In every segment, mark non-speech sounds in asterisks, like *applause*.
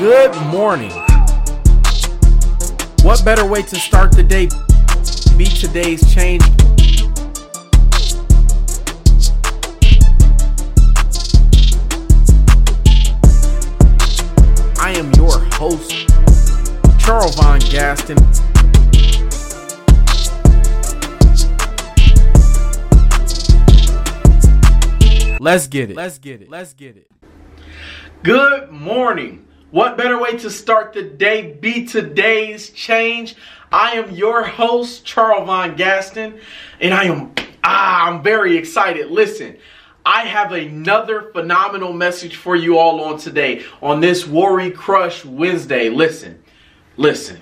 Good morning. What better way to start the day? Be today's change. I am your host, Charles Von Gaston. Let's get it. Let's get it. Let's get it. Good morning. What better way to start the day? Be today's change. I am your host, Charles Von Gaston, and I am ah, I'm very excited. Listen, I have another phenomenal message for you all on today on this Worry Crush Wednesday. Listen, listen.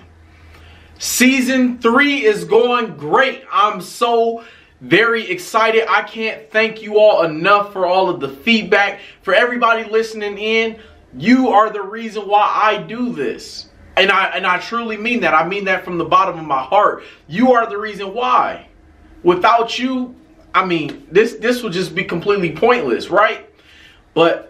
Season three is going great. I'm so very excited. I can't thank you all enough for all of the feedback, for everybody listening in. You are the reason why I do this. And I and I truly mean that. I mean that from the bottom of my heart. You are the reason why. Without you, I mean, this this would just be completely pointless, right? But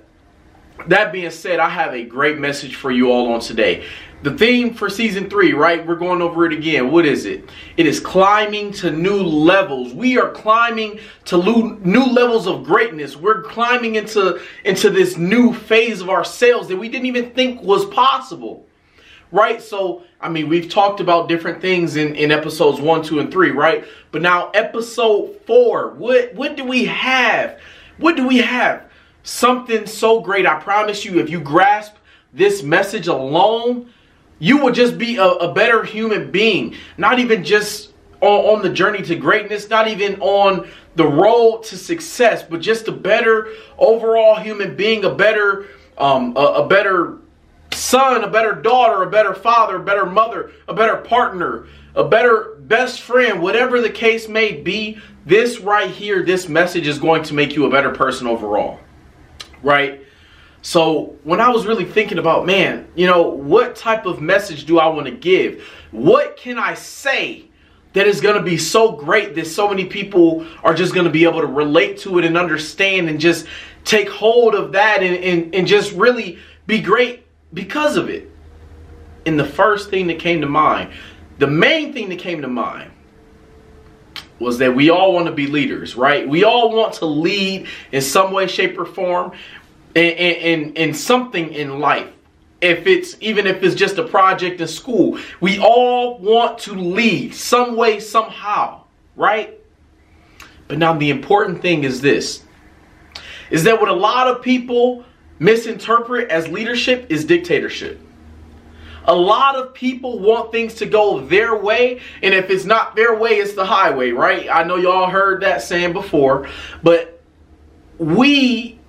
that being said, I have a great message for you all on today. The theme for season three, right? We're going over it again. What is it? It is climbing to new levels. We are climbing to new levels of greatness. We're climbing into, into this new phase of ourselves that we didn't even think was possible. Right? So, I mean, we've talked about different things in, in episodes one, two, and three, right? But now episode four, what what do we have? What do we have? Something so great. I promise you, if you grasp this message alone, you will just be a, a better human being. Not even just on, on the journey to greatness, not even on the road to success, but just a better overall human being, a better, um, a, a better son, a better daughter, a better father, a better mother, a better partner, a better best friend, whatever the case may be, this right here, this message is going to make you a better person overall. Right? So when I was really thinking about, man, you know, what type of message do I want to give? What can I say that is going to be so great that so many people are just going to be able to relate to it and understand and just take hold of that and, and, and just really be great because of it? And the first thing that came to mind, the main thing that came to mind was that we all want to be leaders, right? We all want to lead in some way, shape, or form in, in, in something in life. If it's even if it's just a project in school we all want to lead some way somehow right? But now the important thing is this is that what a lot of people misinterpret as leadership is dictatorship a lot of people want things to go their way, and if it's not their way, it's the highway, right? I know y'all heard that saying before, but we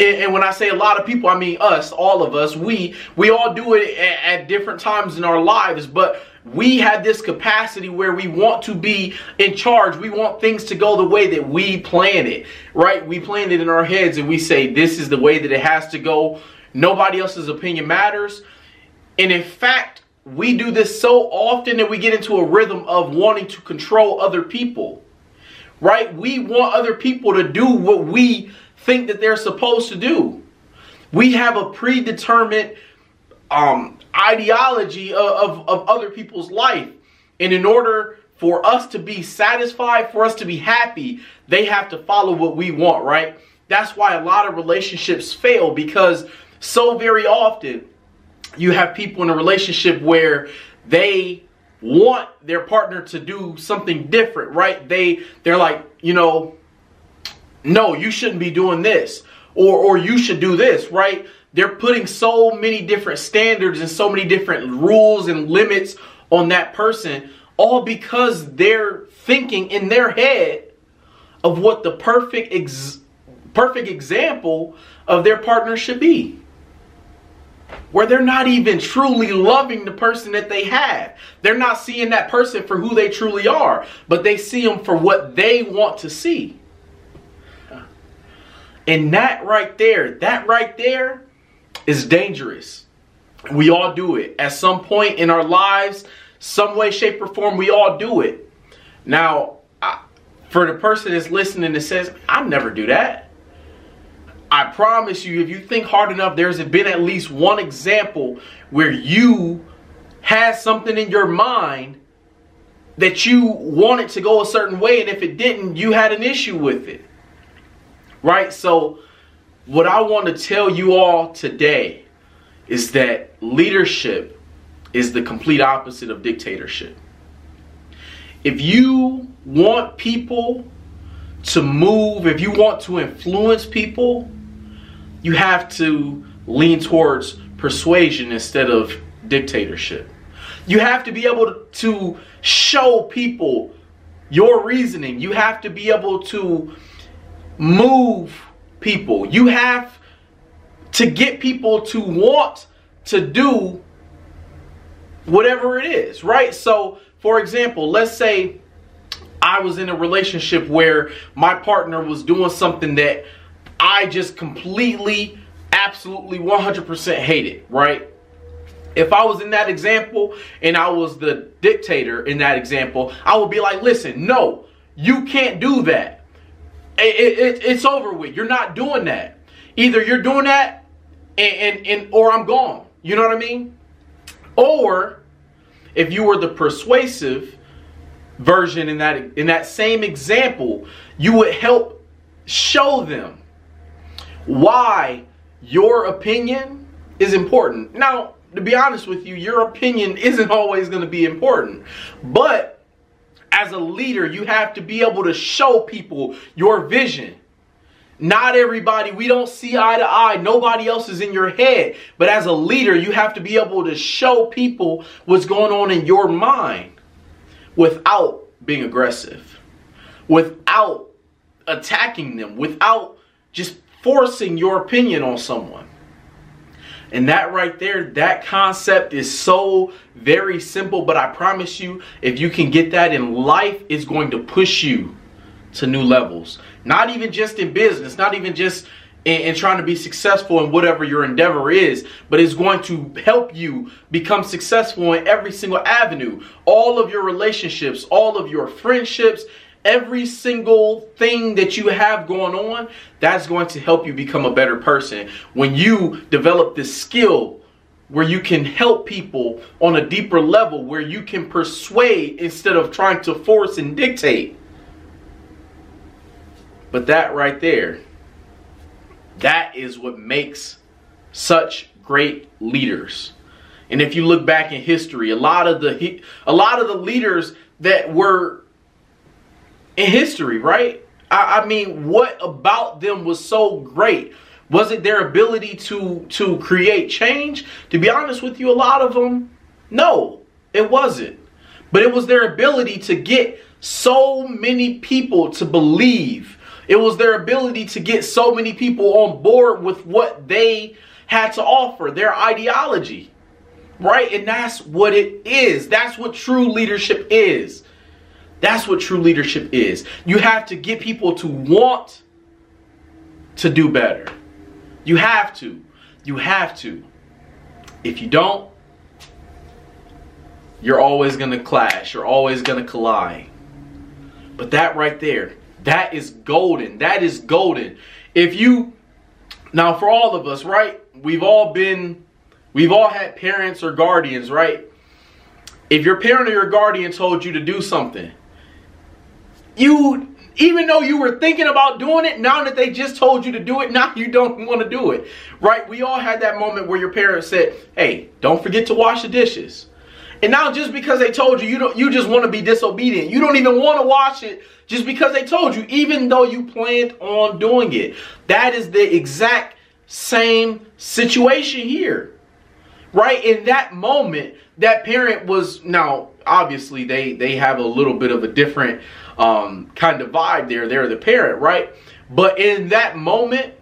and when I say a lot of people, I mean us, all of us. We we all do it at, different times in our lives, but we have this capacity where we want to be in charge. We want things to go the way that we plan it, right? We plan it in our heads and we say this is the way that it has to go. Nobody else's opinion matters. And in fact, we do this so often that we get into a rhythm of wanting to control other people, right? We want other people to do what we think that they're supposed to do. We have a predetermined um, ideology of, of, of other people's life. And in order for us to be satisfied, for us to be happy, they have to follow what we want, right? That's why a lot of relationships fail because so very often you have people in a relationship where they want their partner to do something different, right? They they're like, you know, no, you shouldn't be doing this. Or, or you should do this, right? They're putting so many different standards and so many different rules and limits on that person, all because they're thinking in their head of what the perfect ex- perfect example of their partner should be. Where they're not even truly loving the person that they have. They're not seeing that person for who they truly are, but they see them for what they want to see. And that right there, that right there is dangerous. We all do it. At some point in our lives, some way, shape, or form, we all do it. Now, I, for the person that's listening that says, I never do that. I promise you, if you think hard enough, there's been at least one example where you had something in your mind that you wanted to go a certain way, and if it didn't, you had an issue with it. Right? So, what I want to tell you all today is that leadership is the complete opposite of dictatorship. If you want people to move, if you want to influence people, you have to lean towards persuasion instead of dictatorship. You have to be able to show people your reasoning. You have to be able to move people. You have to get people to want to do whatever it is, right? So, for example, let's say I was in a relationship where my partner was doing something that I just completely, absolutely 100% hate it, right? If I was in that example and I was the dictator in that example, I would be like, listen, no, you can't do that. It, it, it's over with. You're not doing that. Either you're doing that and, and, and or I'm gone. You know what I mean? Or if you were the persuasive version in that in that same example, you would help show them why your opinion is important. Now, to be honest with you, your opinion isn't always going to be important. But as a leader, you have to be able to show people your vision. Not everybody, we don't see eye to eye. Nobody else is in your head. But as a leader, you have to be able to show people what's going on in your mind without being aggressive, without attacking them, without just forcing your opinion on someone. And that right there, that concept is so very simple, but I promise you, if you can get that in life, it's going to push you to new levels. Not even just in business, not even just in, in, trying to be successful in whatever your endeavor is, but it's going to help you become successful in every single avenue. All of your relationships, all of your friendships, every single thing that you have going on, that's going to help you become a better person. When you develop this skill where you can help people on a deeper level, where you can persuade instead of trying to force and dictate. But that right there, that is what makes such great leaders. And if you look back in history, a lot of the a lot of the leaders that were in history, right? I, I mean, what about them was so great? Was it their ability to to create change? To be honest with you, a lot of them, no, it wasn't. But it was their ability to get so many people to believe. It was their ability to get so many people on board with what they had to offer, their ideology. Right? And that's what it is. That's what true leadership is. That's what true leadership is. You have to get people to want to do better. You have to. You have to. If you don't, you're always going to clash. You're always going to collide. But that right there, that is golden. That is golden. If you, now for all of us, right? We've all been, we've all had parents or guardians, right? If your parent or your guardian told you to do something, you even though you were thinking about doing it, now that they just told you to do it, *laughs* now you don't want to do it. Right? We all had that moment where your parents said, "Hey, don't forget to wash the dishes." And now just because they told you, you don't you just want to be disobedient. You don't even want to wash it just because they told you, even though you planned on doing it. That is the exact same situation here. Right? In that moment, that parent was now obviously they they have a little bit of a different um, kind of vibe there. They're the parent, right? But in that moment,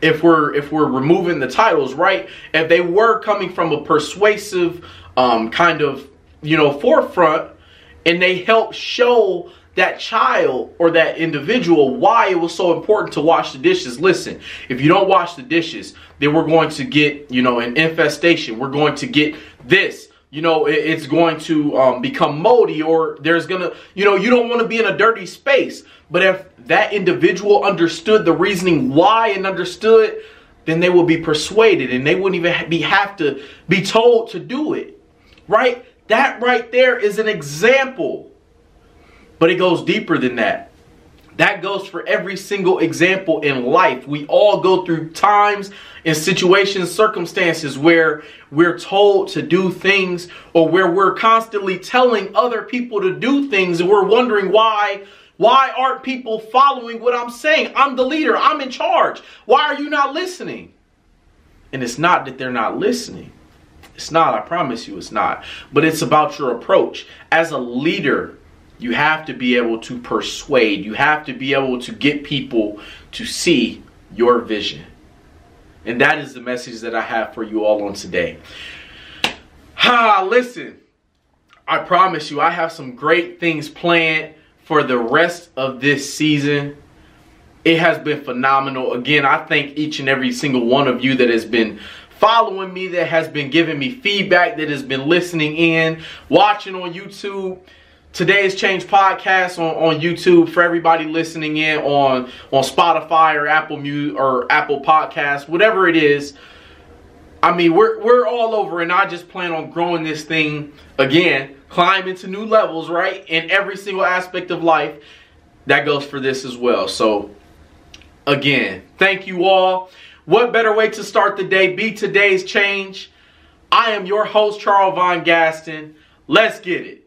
if we're if we're removing the titles, right? If they were coming from a persuasive um, kind of you know forefront, and they help show that child or that individual why it was so important to wash the dishes. Listen, if you don't wash the dishes, then we're going to get, you know, an infestation. We're going to get this you know, it's going to um, become moldy or there's going to, you know, you don't want to be in a dirty space. But if that individual understood the reasoning why and understood, then they would be persuaded and they wouldn't even be have to be told to do it. Right? That right there is an example. But it goes deeper than that. That goes for every single example in life. We all go through times and situations, circumstances where we're told to do things or where we're constantly telling other people to do things and we're wondering why why aren't people following what I'm saying? I'm the leader. I'm in charge. Why are you not listening? And it's not that they're not listening. It's not, I promise you it's not. But it's about your approach. As a leader, you have to be able to persuade. You have to be able to get people to see your vision. And that is the message that I have for you all on today. Ha, listen. I promise you, I have some great things planned for the rest of this season. It has been phenomenal. Again, I thank each and every single one of you that has been following me, that has been giving me feedback, that has been listening in, watching on YouTube Today's Change podcast on, on YouTube for everybody listening in on on Spotify or Apple Mu or Apple Podcasts, whatever it is. I mean, we're we're all over, and I just plan on growing this thing again, climbing to new levels, right? In every single aspect of life. That goes for this as well. So, again, thank you all. What better way to start the day? Be today's change. I am your host, Charles Von Gaston. Let's get it.